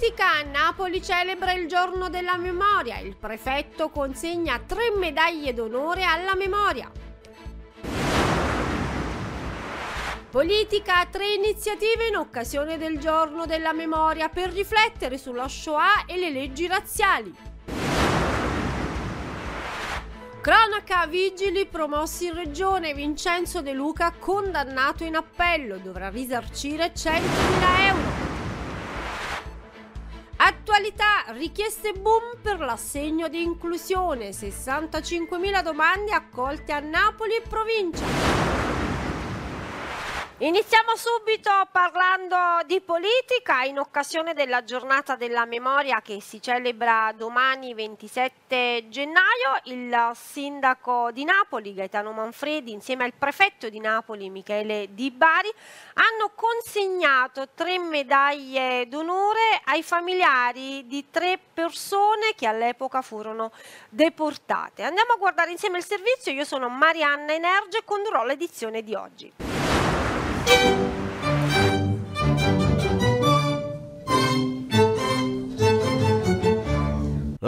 Politica, Napoli celebra il giorno della memoria. Il prefetto consegna tre medaglie d'onore alla memoria. Politica, tre iniziative in occasione del giorno della memoria per riflettere sulla Shoah e le leggi razziali. Cronaca, vigili promossi in regione, Vincenzo De Luca condannato in appello, dovrà risarcire 100.000 euro. Attualità, richieste boom per l'assegno di inclusione, 65.000 domande accolte a Napoli e provincia. Iniziamo subito parlando di politica in occasione della giornata della memoria che si celebra domani 27 gennaio. Il sindaco di Napoli Gaetano Manfredi insieme al prefetto di Napoli Michele Di Bari hanno consegnato tre medaglie d'onore ai familiari di tre persone che all'epoca furono deportate. Andiamo a guardare insieme il servizio. Io sono Marianna Energe e condurrò l'edizione di oggi.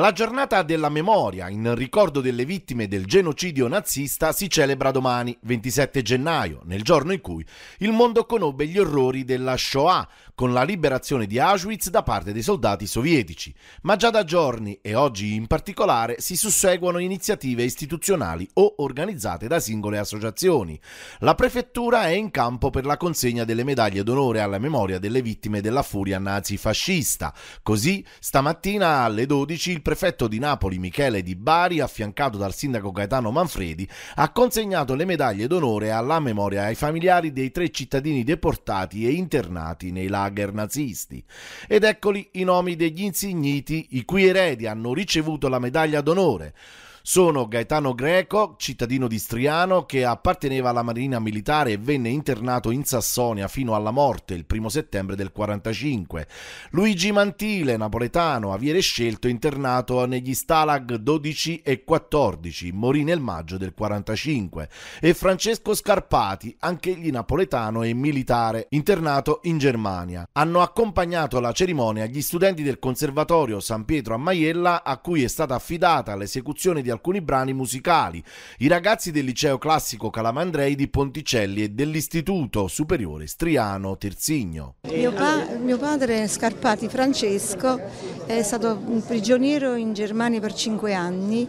La giornata della memoria in ricordo delle vittime del genocidio nazista si celebra domani, 27 gennaio, nel giorno in cui il mondo conobbe gli orrori della Shoah, con la liberazione di Auschwitz da parte dei soldati sovietici. Ma già da giorni, e oggi in particolare, si susseguono iniziative istituzionali o organizzate da singole associazioni. La prefettura è in campo per la consegna delle medaglie d'onore alla memoria delle vittime della furia nazifascista. Così, stamattina alle 12 il prefetto di Napoli Michele Di Bari, affiancato dal sindaco Gaetano Manfredi, ha consegnato le medaglie d'onore alla memoria ai familiari dei tre cittadini deportati e internati nei lager nazisti. Ed eccoli i nomi degli insigniti i cui eredi hanno ricevuto la medaglia d'onore sono Gaetano Greco, cittadino di Striano, che apparteneva alla Marina Militare e venne internato in Sassonia fino alla morte il primo settembre del 45. Luigi Mantile, napoletano, aviere scelto internato negli Stalag 12 e 14, morì nel maggio del 45. E Francesco Scarpati, anch'egli napoletano e militare, internato in Germania. Hanno accompagnato la cerimonia gli studenti del Conservatorio San Pietro a Maiella, a cui è stata affidata l'esecuzione di alcuni brani musicali, i ragazzi del liceo classico Calamandrei di Ponticelli e dell'istituto superiore Striano Terzigno. Mio, pa- mio padre Scarpati Francesco è stato un prigioniero in Germania per cinque anni.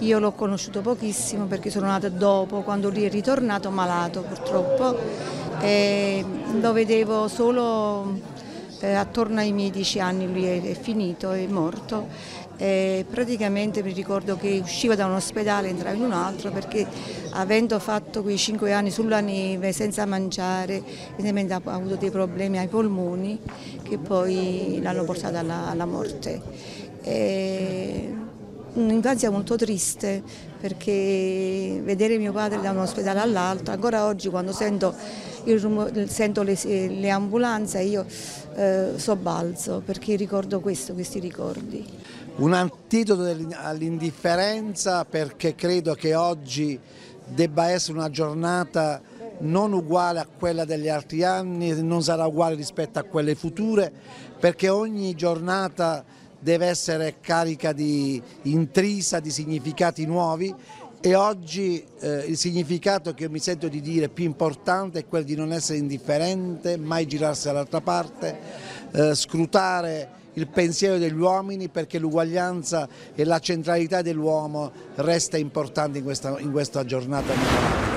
Io l'ho conosciuto pochissimo perché sono nata dopo, quando lui è ritornato malato purtroppo. E lo vedevo solo eh, attorno ai miei dieci anni, lui è, è finito, è morto e praticamente mi ricordo che usciva da un ospedale e entrava in un altro perché avendo fatto quei cinque anni sulla neve senza mangiare ha avuto dei problemi ai polmoni che poi l'hanno portato alla, alla morte. E un'infanzia molto triste perché vedere mio padre da un ospedale all'altro, ancora oggi quando sento, sento le, le, ambulanze io eh, sobbalzo perché ricordo questo, questi ricordi un antidoto all'indifferenza perché credo che oggi debba essere una giornata non uguale a quella degli altri anni, non sarà uguale rispetto a quelle future, perché ogni giornata deve essere carica di intrisa, di significati nuovi. E oggi eh, il significato che mi sento di dire più importante è quello di non essere indifferente, mai girarsi dall'altra parte, eh, scrutare il pensiero degli uomini perché l'uguaglianza e la centralità dell'uomo resta importante in questa, in questa giornata.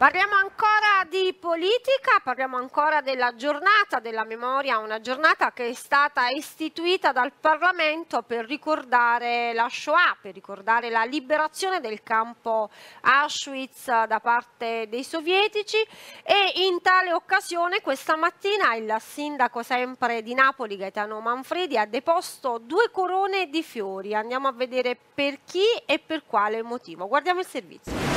Parliamo ancora di politica, parliamo ancora della giornata della memoria, una giornata che è stata istituita dal Parlamento per ricordare la Shoah, per ricordare la liberazione del campo Auschwitz da parte dei sovietici e in tale occasione questa mattina il sindaco sempre di Napoli Gaetano Manfredi ha deposto due corone di fiori. Andiamo a vedere per chi e per quale motivo. Guardiamo il servizio.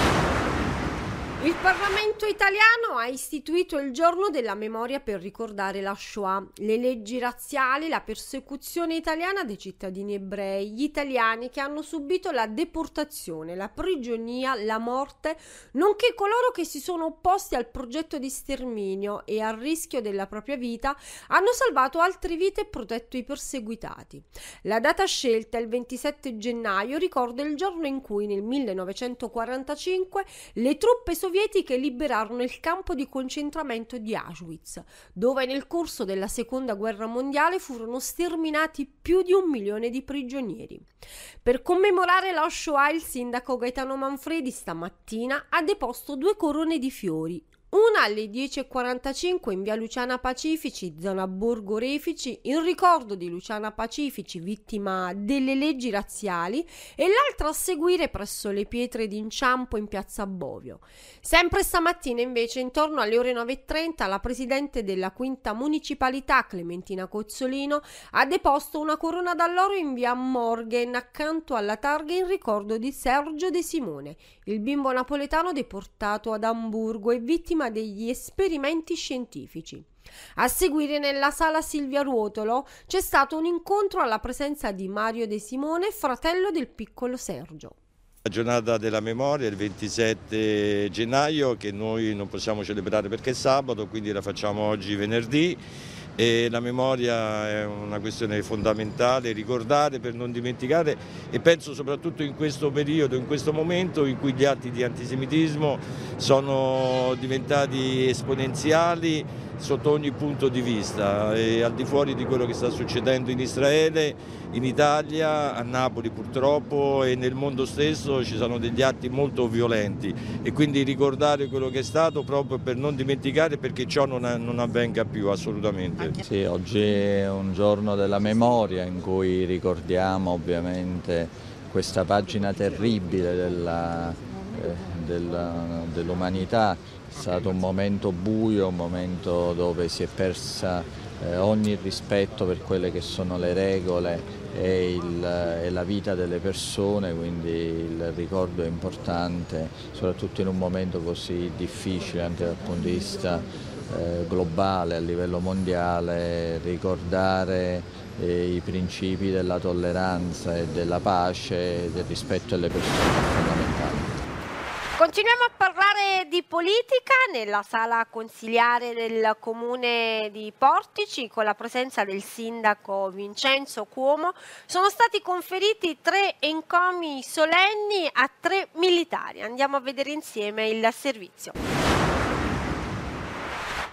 Il Parlamento italiano ha istituito il giorno della memoria per ricordare la Shoah, le leggi razziali, la persecuzione italiana dei cittadini ebrei, gli italiani che hanno subito la deportazione, la prigionia, la morte, nonché coloro che si sono opposti al progetto di sterminio e al rischio della propria vita hanno salvato altre vite e protetto i perseguitati. La data scelta, il 27 gennaio, ricorda il giorno in cui nel 1945 le truppe sovietiche sovietiche liberarono il campo di concentramento di Auschwitz, dove nel corso della seconda guerra mondiale furono sterminati più di un milione di prigionieri. Per commemorare la Shoah il sindaco Gaetano Manfredi stamattina ha deposto due corone di fiori, una alle 10.45 in via Luciana Pacifici, zona Borgo Refici, in ricordo di Luciana Pacifici, vittima delle leggi razziali, e l'altra a seguire presso le pietre d'inciampo in piazza Bovio. Sempre stamattina, invece, intorno alle ore 9.30, la presidente della quinta municipalità, Clementina Cozzolino, ha deposto una corona d'alloro in via Morgan accanto alla targa in ricordo di Sergio De Simone, il bimbo napoletano deportato ad Amburgo e vittima prima degli esperimenti scientifici. A seguire nella sala Silvia Ruotolo c'è stato un incontro alla presenza di Mario De Simone, fratello del piccolo Sergio. La giornata della memoria è il 27 gennaio che noi non possiamo celebrare perché è sabato, quindi la facciamo oggi venerdì e la memoria è una questione fondamentale, ricordare per non dimenticare e penso soprattutto in questo periodo, in questo momento in cui gli atti di antisemitismo sono diventati esponenziali sotto ogni punto di vista e al di fuori di quello che sta succedendo in Israele, in Italia, a Napoli purtroppo e nel mondo stesso ci sono degli atti molto violenti e quindi ricordare quello che è stato proprio per non dimenticare perché ciò non, non avvenga più assolutamente. Sì, oggi è un giorno della memoria in cui ricordiamo ovviamente questa pagina terribile della, eh, dell'umanità è stato un momento buio, un momento dove si è persa eh, ogni rispetto per quelle che sono le regole e, il, e, la vita delle persone, quindi il ricordo è importante, soprattutto in un momento così difficile anche dal punto di vista eh, globale, a livello mondiale, ricordare eh, i principi della tolleranza e della pace e del rispetto delle persone Continuiamo a parlare di politica nella sala consiliare del comune di Portici con la presenza del sindaco Vincenzo Cuomo. Sono stati conferiti tre encomi solenni a tre militari. Andiamo a vedere insieme il servizio.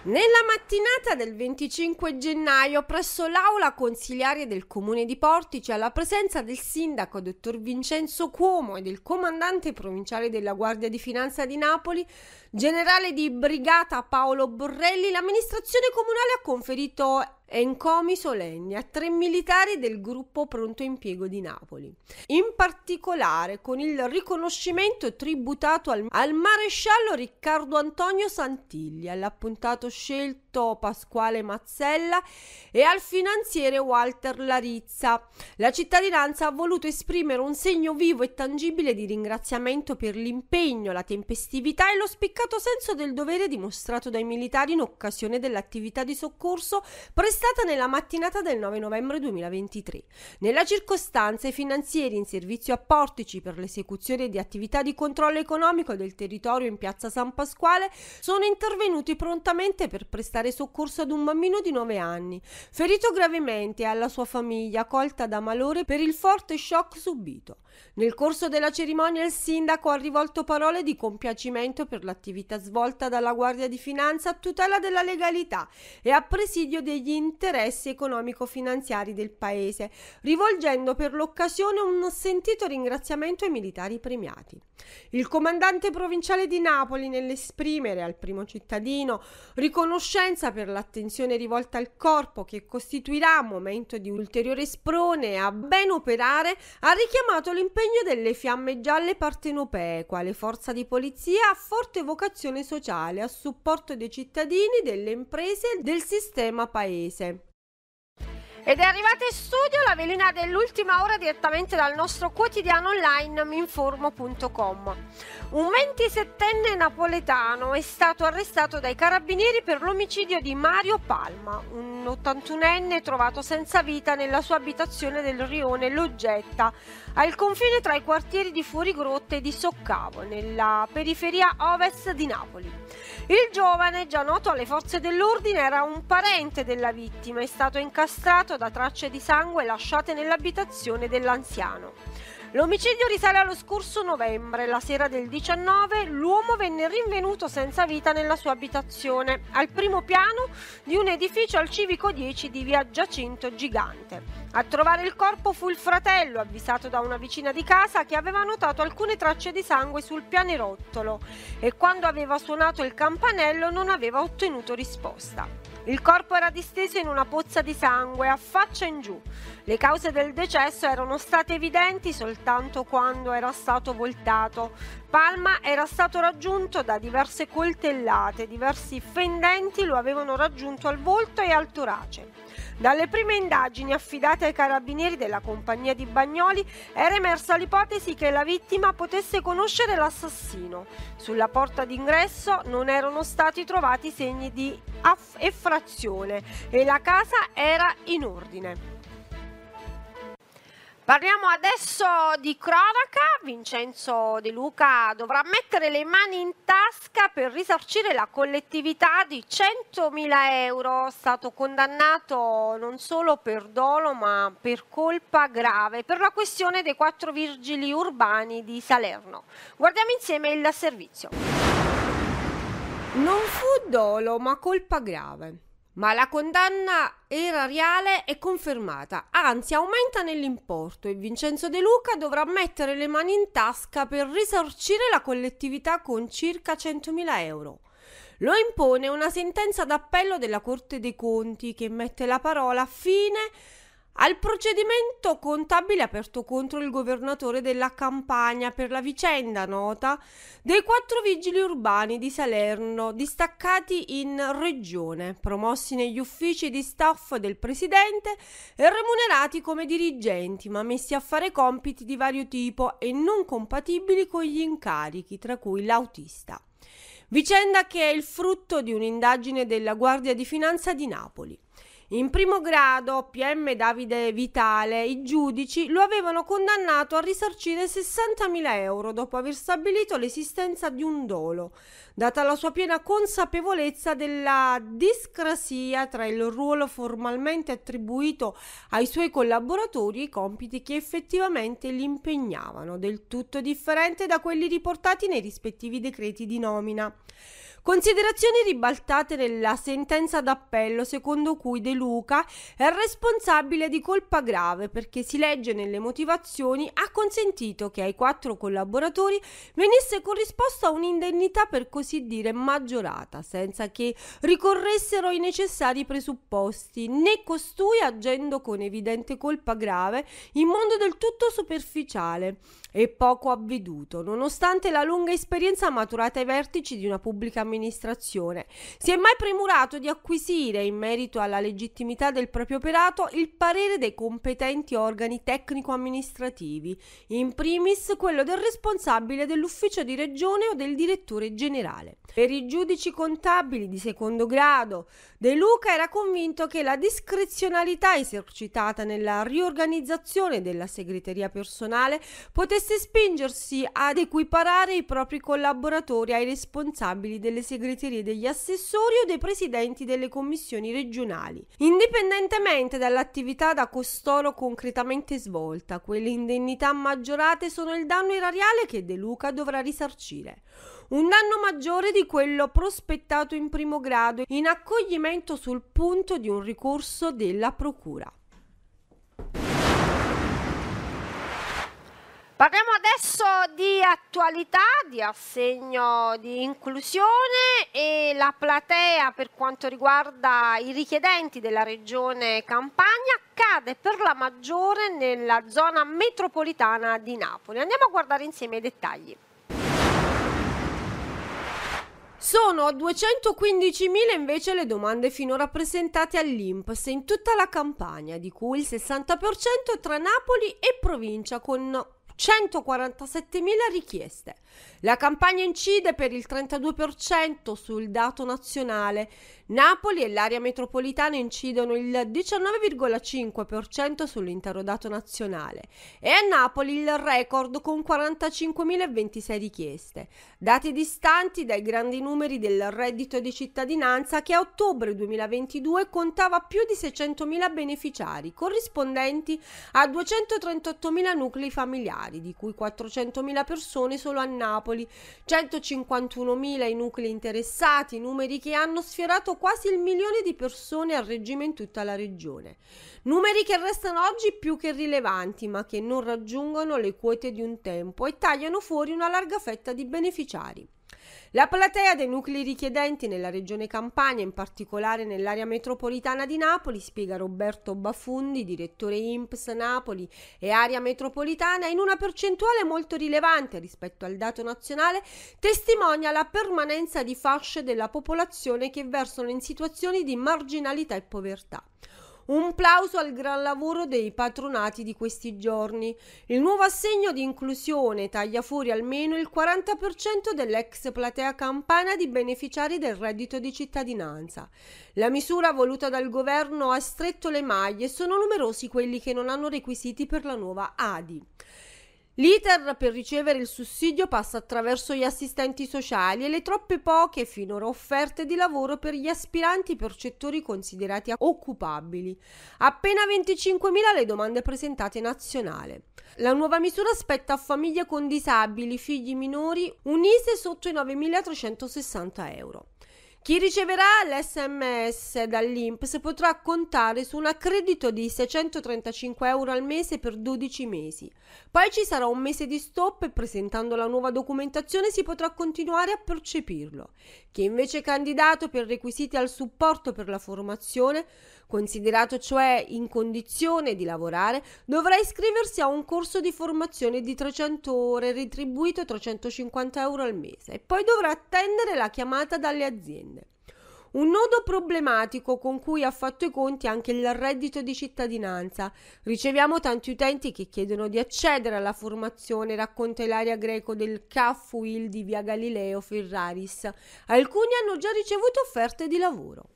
Nella mattinata del 25 gennaio, presso l'aula consiliare del comune di Portici, alla presenza del sindaco dottor Vincenzo Cuomo e del comandante provinciale della Guardia di Finanza di Napoli, generale di brigata Paolo Borrelli, l'amministrazione comunale ha conferito encomi solenni a tre militari del gruppo pronto impiego di Napoli. In particolare con il riconoscimento tributato al, al maresciallo Riccardo Antonio Santilli, all'appuntato scelto Pasquale Mazzella e al finanziere Walter Larizza. La cittadinanza ha voluto esprimere un segno vivo e tangibile di ringraziamento per l'impegno, la tempestività e lo spiccato senso del dovere dimostrato dai militari in occasione dell'attività di soccorso prestata stata nella mattinata del 9 novembre 2023. Nella circostanza i finanzieri in servizio a Portici per l'esecuzione di attività di controllo economico del territorio in piazza San Pasquale sono intervenuti prontamente per prestare soccorso ad un bambino di 9 anni, ferito gravemente e alla sua famiglia colta da malore per il forte shock subito. Nel corso della cerimonia il sindaco ha rivolto parole di compiacimento per l'attività svolta dalla Guardia di Finanza a tutela della legalità e a presidio degli interessi economico-finanziari del Paese, rivolgendo per l'occasione un sentito ringraziamento ai militari premiati. Il comandante provinciale di Napoli, nell'esprimere al primo cittadino riconoscenza per l'attenzione rivolta al corpo che costituirà momento di ulteriore sprone a ben operare, ha richiamato l'impegno delle fiamme gialle partenopee, quale forza di polizia a forte vocazione sociale a supporto dei cittadini, delle imprese e del sistema paese. Ed è arrivata in studio la velina dell'ultima ora direttamente dal nostro quotidiano online minformo.com. Un 27enne napoletano è stato arrestato dai carabinieri per l'omicidio di Mario Palma, un 81enne trovato senza vita nella sua abitazione del rione Loggetta, al confine tra i quartieri di Fuorigrotte e di Soccavo, nella periferia ovest di Napoli. Il giovane, già noto alle forze dell'ordine, era un parente della vittima è stato incastrato da tracce di sangue lasciate nell'abitazione dell'anziano. L'omicidio risale allo scorso novembre. La sera del 19 l'uomo venne rinvenuto senza vita nella sua abitazione, al primo piano di un edificio al civico 10 di via Giacinto Gigante. A trovare il corpo fu il fratello, avvisato da una vicina di casa che aveva notato alcune tracce di sangue sul pianerottolo e quando aveva suonato il campanello non aveva ottenuto risposta. Il corpo era disteso in una pozza di sangue a faccia in giù. Le cause del decesso erano state evidenti soltanto quando era stato voltato. Palma era stato raggiunto da diverse coltellate, diversi fendenti lo avevano raggiunto al volto e al torace. Dalle prime indagini affidate ai carabinieri della compagnia di Bagnoli era emersa l'ipotesi che la vittima potesse conoscere l'assassino. Sulla porta d'ingresso non erano stati trovati segni di effrazione e la casa era in ordine. Parliamo adesso di cronaca. Vincenzo De Luca dovrà mettere le mani in tasca per risarcire la collettività di 100.000 euro. Stato condannato non solo per dolo ma per colpa grave per la questione dei quattro vigili urbani di Salerno. Guardiamo insieme il servizio. Non fu dolo ma colpa grave. Ma la condanna era reale e confermata, anzi aumenta nell'importo e Vincenzo De Luca dovrà mettere le mani in tasca per risarcire la collettività con circa 100.000 euro. Lo impone una sentenza d'appello della Corte dei Conti che mette la parola fine al procedimento contabile aperto contro il governatore della Campania per la vicenda nota dei quattro vigili urbani di Salerno distaccati in regione, promossi negli uffici di staff del presidente e remunerati come dirigenti, ma messi a fare compiti di vario tipo e non compatibili con gli incarichi, tra cui l'autista. Vicenda che è il frutto di un'indagine della Guardia di Finanza di Napoli. In primo grado, PM Davide Vitale, i giudici lo avevano condannato a risarcire 60.000 euro dopo aver stabilito l'esistenza di un dolo, data la sua piena consapevolezza della discrasia tra il ruolo formalmente attribuito ai suoi collaboratori e i compiti che effettivamente li impegnavano, del tutto differente da quelli riportati nei rispettivi decreti di nomina. Considerazioni ribaltate nella sentenza d'appello secondo cui De Luca è responsabile di colpa grave perché si legge nelle motivazioni ha consentito che ai quattro collaboratori venisse corrisposta un'indennità per così dire maggiorata senza che ricorressero i necessari presupposti. Né costui agendo con evidente colpa grave in modo del tutto superficiale e poco avveduto, nonostante la lunga esperienza maturata ai vertici di una pubblica amministrazione. Si è mai premurato di acquisire, in merito alla legittimità del proprio operato, il parere dei competenti organi tecnico-amministrativi, in primis quello del responsabile dell'ufficio di regione o del direttore generale. Per i giudici contabili di secondo grado, De Luca era convinto che la discrezionalità esercitata nella riorganizzazione della segreteria personale potesse spingersi ad equiparare i propri collaboratori ai responsabili delle segreterie degli assessori o dei presidenti delle commissioni regionali, indipendentemente dall'attività da costoro concretamente svolta. Quelle indennità maggiorate sono il danno erariale che De Luca dovrà risarcire un danno maggiore di quello prospettato in primo grado in accoglimento sul punto di un ricorso della Procura. Parliamo adesso di attualità, di assegno di inclusione e la platea per quanto riguarda i richiedenti della regione Campania cade per la maggiore nella zona metropolitana di Napoli. Andiamo a guardare insieme i dettagli. Sono 215.000 invece le domande finora presentate all'INPS in tutta la campagna, di cui il 60% tra Napoli e provincia, con 147.000 richieste. La campagna incide per il 32% sul dato nazionale. Napoli e l'area metropolitana incidono il 19,5% sull'intero dato nazionale e a Napoli il record con 45.026 richieste. Dati distanti dai grandi numeri del reddito di cittadinanza che a ottobre 2022 contava più di 600.000 beneficiari, corrispondenti a 238.000 nuclei familiari, di cui 400.000 persone solo a Napoli Napoli, 151.000 i nuclei interessati, numeri che hanno sfiorato quasi il milione di persone a regime in tutta la regione. Numeri che restano oggi più che rilevanti, ma che non raggiungono le quote di un tempo e tagliano fuori una larga fetta di beneficiari. La platea dei nuclei richiedenti nella regione Campania, in particolare nell'area metropolitana di Napoli, spiega Roberto Baffundi, direttore INPS Napoli e area metropolitana, in una percentuale molto rilevante rispetto al dato nazionale, testimonia la permanenza di fasce della popolazione che versano in situazioni di marginalità e povertà. Un plauso al gran lavoro dei patronati di questi giorni. Il nuovo assegno di inclusione taglia fuori almeno il 40% dell'ex platea campana di beneficiari del reddito di cittadinanza. La misura voluta dal governo ha stretto le maglie e sono numerosi quelli che non hanno requisiti per la nuova ADI. L'iter per ricevere il sussidio passa attraverso gli assistenti sociali e le troppe poche finora offerte di lavoro per gli aspiranti percettori considerati occupabili. Appena 25.000 le domande presentate nazionale. La nuova misura spetta a famiglie con disabili, figli minori, unise sotto i 9.360 euro. Chi riceverà l'SMS dall'INPS potrà contare su un accredito di 635 euro al mese per 12 mesi. Poi ci sarà un mese di stop e presentando la nuova documentazione si potrà continuare a percepirlo. Chi invece è candidato per requisiti al supporto per la formazione considerato cioè in condizione di lavorare, dovrà iscriversi a un corso di formazione di 300 ore retribuito 350 euro al mese e poi dovrà attendere la chiamata dalle aziende. Un nodo problematico con cui ha fatto i conti anche il reddito di cittadinanza. Riceviamo tanti utenti che chiedono di accedere alla formazione, racconta Ilaria Greco del CAF Will di via Galileo Ferraris. Alcuni hanno già ricevuto offerte di lavoro.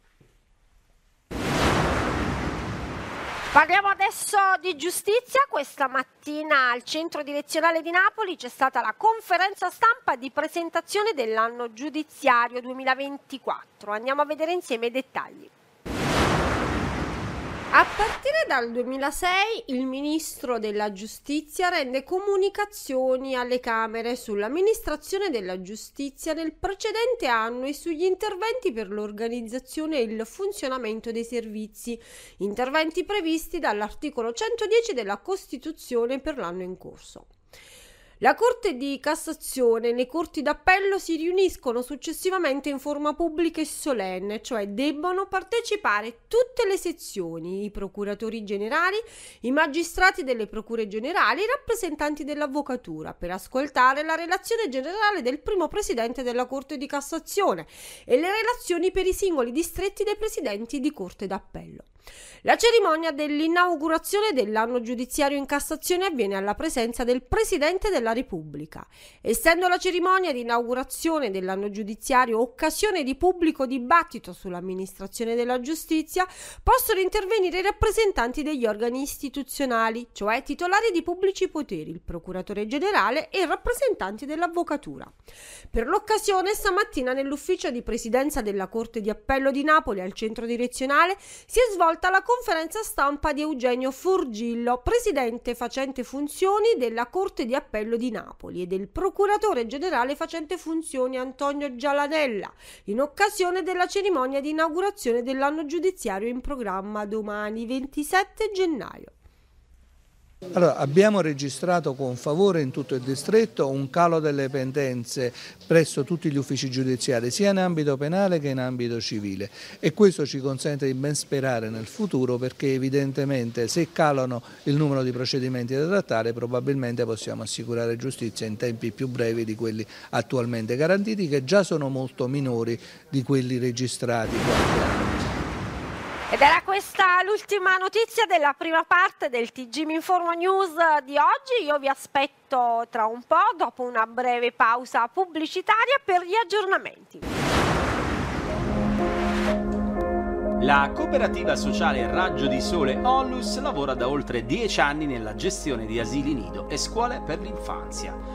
Parliamo adesso di giustizia. Questa mattina al centro direzionale di Napoli c'è stata la conferenza stampa di presentazione dell'anno giudiziario 2024. Andiamo a vedere insieme i dettagli. A partire dal 2006 il ministro della giustizia rende comunicazioni alle Camere sull'amministrazione della giustizia nel precedente anno e sugli interventi per l'organizzazione e il funzionamento dei servizi, interventi previsti dall'articolo 110 della Costituzione per l'anno in corso. La Corte di Cassazione e le Corti d'Appello si riuniscono successivamente in forma pubblica e solenne, cioè debbono partecipare tutte le sezioni, i procuratori generali, i magistrati delle procure generali, i rappresentanti dell'avvocatura, per ascoltare la relazione generale del primo presidente della Corte di Cassazione e le relazioni per i singoli distretti dei presidenti di Corte d'Appello. La cerimonia dell'inaugurazione dell'anno giudiziario in Cassazione avviene alla presenza del Presidente della Repubblica. Essendo la cerimonia di inaugurazione dell'anno giudiziario occasione di pubblico dibattito sull'amministrazione della giustizia, possono intervenire i rappresentanti degli organi istituzionali, cioè titolari di pubblici poteri, il procuratore generale e i rappresentanti dell'avvocatura. Per l'occasione, stamattina nell'ufficio di presidenza della Corte di Appello di Napoli al centro direzionale si è svolta svolta la conferenza stampa di Eugenio Furgillo, presidente facente funzioni della Corte di Appello di Napoli e del procuratore generale facente funzioni Antonio Gialanella, in occasione della cerimonia di inaugurazione dell'anno giudiziario in programma domani 27 gennaio. Allora, abbiamo registrato con favore in tutto il distretto un calo delle pendenze presso tutti gli uffici giudiziari, sia in ambito penale che in ambito civile. E questo ci consente di ben sperare nel futuro perché evidentemente se calano il numero di procedimenti da trattare probabilmente possiamo assicurare giustizia in tempi più brevi di quelli attualmente garantiti che già sono molto minori di quelli registrati qualche anno. Ed era questa l'ultima notizia della prima parte del TG Informo News di oggi. Io vi aspetto tra un po', dopo una breve pausa pubblicitaria, per gli aggiornamenti. La cooperativa sociale Raggio di Sole Onlus lavora da oltre dieci anni nella gestione di asili nido e scuole per l'infanzia.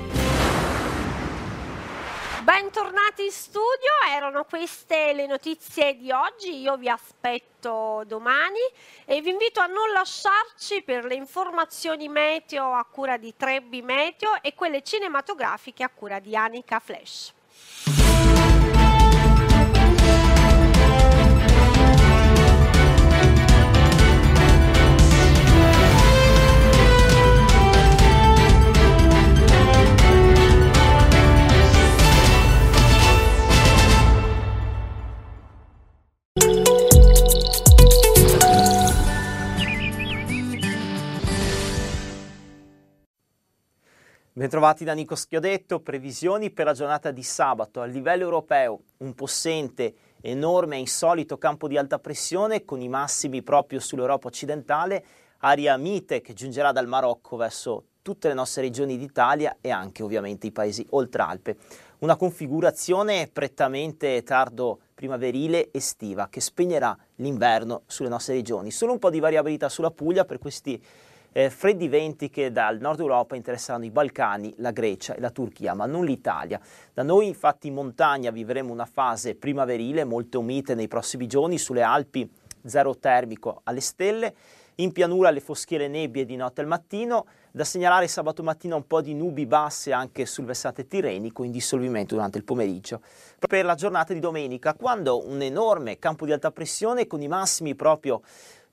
Studio, erano queste le notizie di oggi, io vi aspetto domani e vi invito a non lasciarci per le informazioni meteo a cura di Trebbi Meteo e quelle cinematografiche a cura di Anica Flash. Bentrovati da Nico Schiodetto, previsioni per la giornata di sabato a livello europeo, un possente, enorme e insolito campo di alta pressione con i massimi proprio sull'Europa occidentale, aria mite che giungerà dal Marocco verso tutte le nostre regioni d'Italia e anche ovviamente i paesi oltre Alpe. Una configurazione prettamente tardo primaverile estiva che spegnerà l'inverno sulle nostre regioni. Solo un po' di variabilità sulla Puglia per questi eh, freddi venti che dal nord Europa interesseranno i Balcani, la Grecia e la Turchia, ma non l'Italia. Da noi infatti in montagna vivremo una fase primaverile molto mite nei prossimi giorni, sulle Alpi zero termico alle stelle, in pianura le foschiere nebbie di notte al mattino, da segnalare sabato mattina un po' di nubi basse anche sul versante tirrenico in dissolvimento durante il pomeriggio. Per la giornata di domenica, quando un enorme campo di alta pressione con i massimi proprio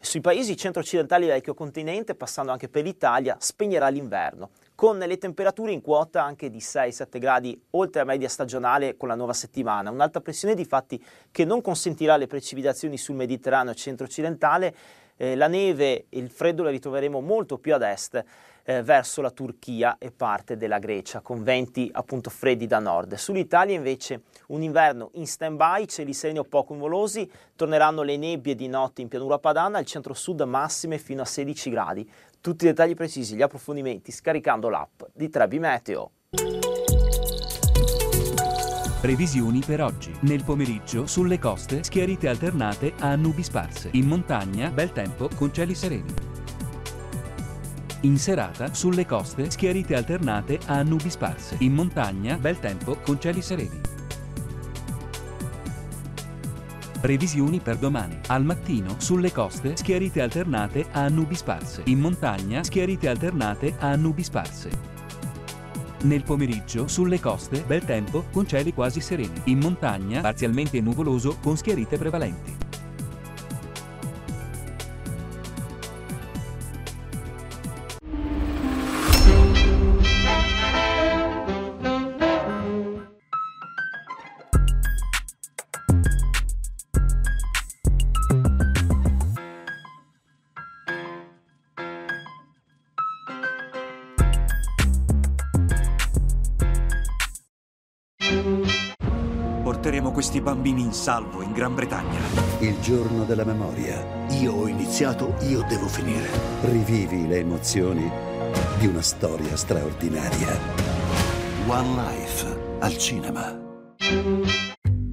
sui paesi centro-occidentali del vecchio continente, passando anche per l'Italia, spegnerà l'inverno, con le temperature in quota anche di 6-7 gradi oltre la media stagionale con la nuova settimana. Un'alta pressione di fatti che non consentirà le precipitazioni sul Mediterraneo centro-occidentale, eh, la neve e il freddo le ritroveremo molto più ad est eh, verso la Turchia e parte della Grecia, con venti appunto freddi da nord. Sull'Italia invece un inverno in stand-by, cieli sereni o poco nuvolosi, torneranno le nebbie di notte in pianura padana, al centro-sud massime fino a 16 gradi. Tutti i dettagli precisi, gli approfondimenti scaricando l'app di Trebi Meteo. Previsioni per oggi. Nel pomeriggio sulle coste schiarite alternate a nubi sparse. In montagna bel tempo con cieli sereni. In serata, sulle coste, schiarite alternate a nubi sparse. In montagna, bel tempo con cieli sereni. Previsioni per domani. Al mattino, sulle coste, schiarite alternate a nubi sparse. In montagna, schiarite alternate a nubi sparse. Nel pomeriggio, sulle coste, bel tempo con cieli quasi sereni. In montagna, parzialmente nuvoloso con schiarite prevalenti. Questi bambini in salvo in Gran Bretagna. Il giorno della memoria. Io ho iniziato, io devo finire. Rivivi le emozioni di una storia straordinaria. One Life al cinema.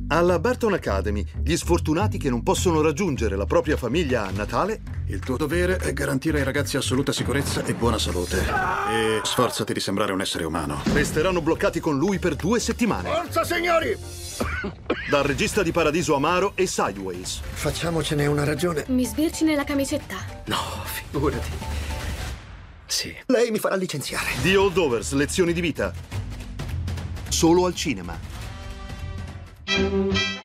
Alla Barton Academy, gli sfortunati che non possono raggiungere la propria famiglia a Natale. Il tuo dovere è garantire ai ragazzi assoluta sicurezza e buona salute. E sforzati di sembrare un essere umano. Resteranno bloccati con lui per due settimane. Forza, signori! Dal regista di Paradiso Amaro e Sideways. Facciamocene una ragione. Mi sbirci nella camicetta? No, figurati. Sì. Lei mi farà licenziare. The Holdovers, lezioni di vita. Solo al cinema.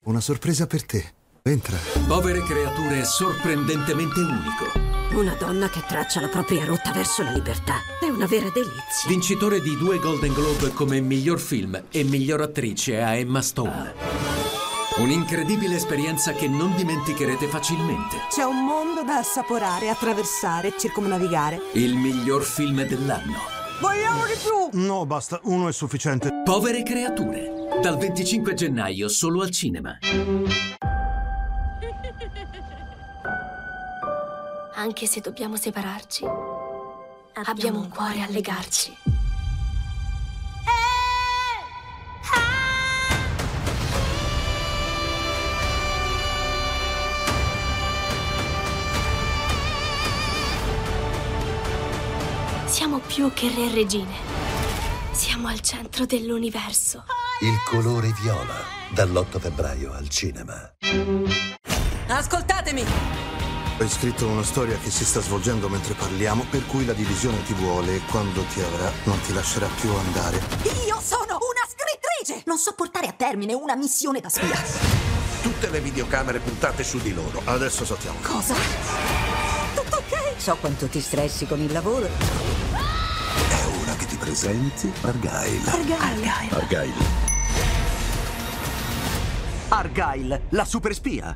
Una sorpresa per te. Entra. Povere creature è sorprendentemente unico. Una donna che traccia la propria rotta verso la libertà. È una vera delizia. Vincitore di due Golden Globe come miglior film e miglior attrice a Emma Stone. Un'incredibile esperienza che non dimenticherete facilmente. C'è un mondo da assaporare, attraversare, circumnavigare. Il miglior film dell'anno. Vogliamo di più! No, basta, uno è sufficiente. Povere creature. Dal 25 gennaio solo al cinema. Anche se dobbiamo separarci, abbiamo un cuore a legarci. Siamo più che re e regine. Siamo al centro dell'universo. Il colore viola, dall'8 febbraio al cinema. Ascoltatemi! Hai scritto una storia che si sta svolgendo mentre parliamo, per cui la divisione ti vuole e quando ti avrà non ti lascerà più andare. Io sono una scrittrice! Non so portare a termine una missione da spia. Tutte le videocamere puntate su di loro. Adesso saltiamo. Cosa? Tutto ok? So quanto ti stressi con il lavoro. È ora che ti presenti Argyle. Argyle. Argyle. Argyle, la super spia.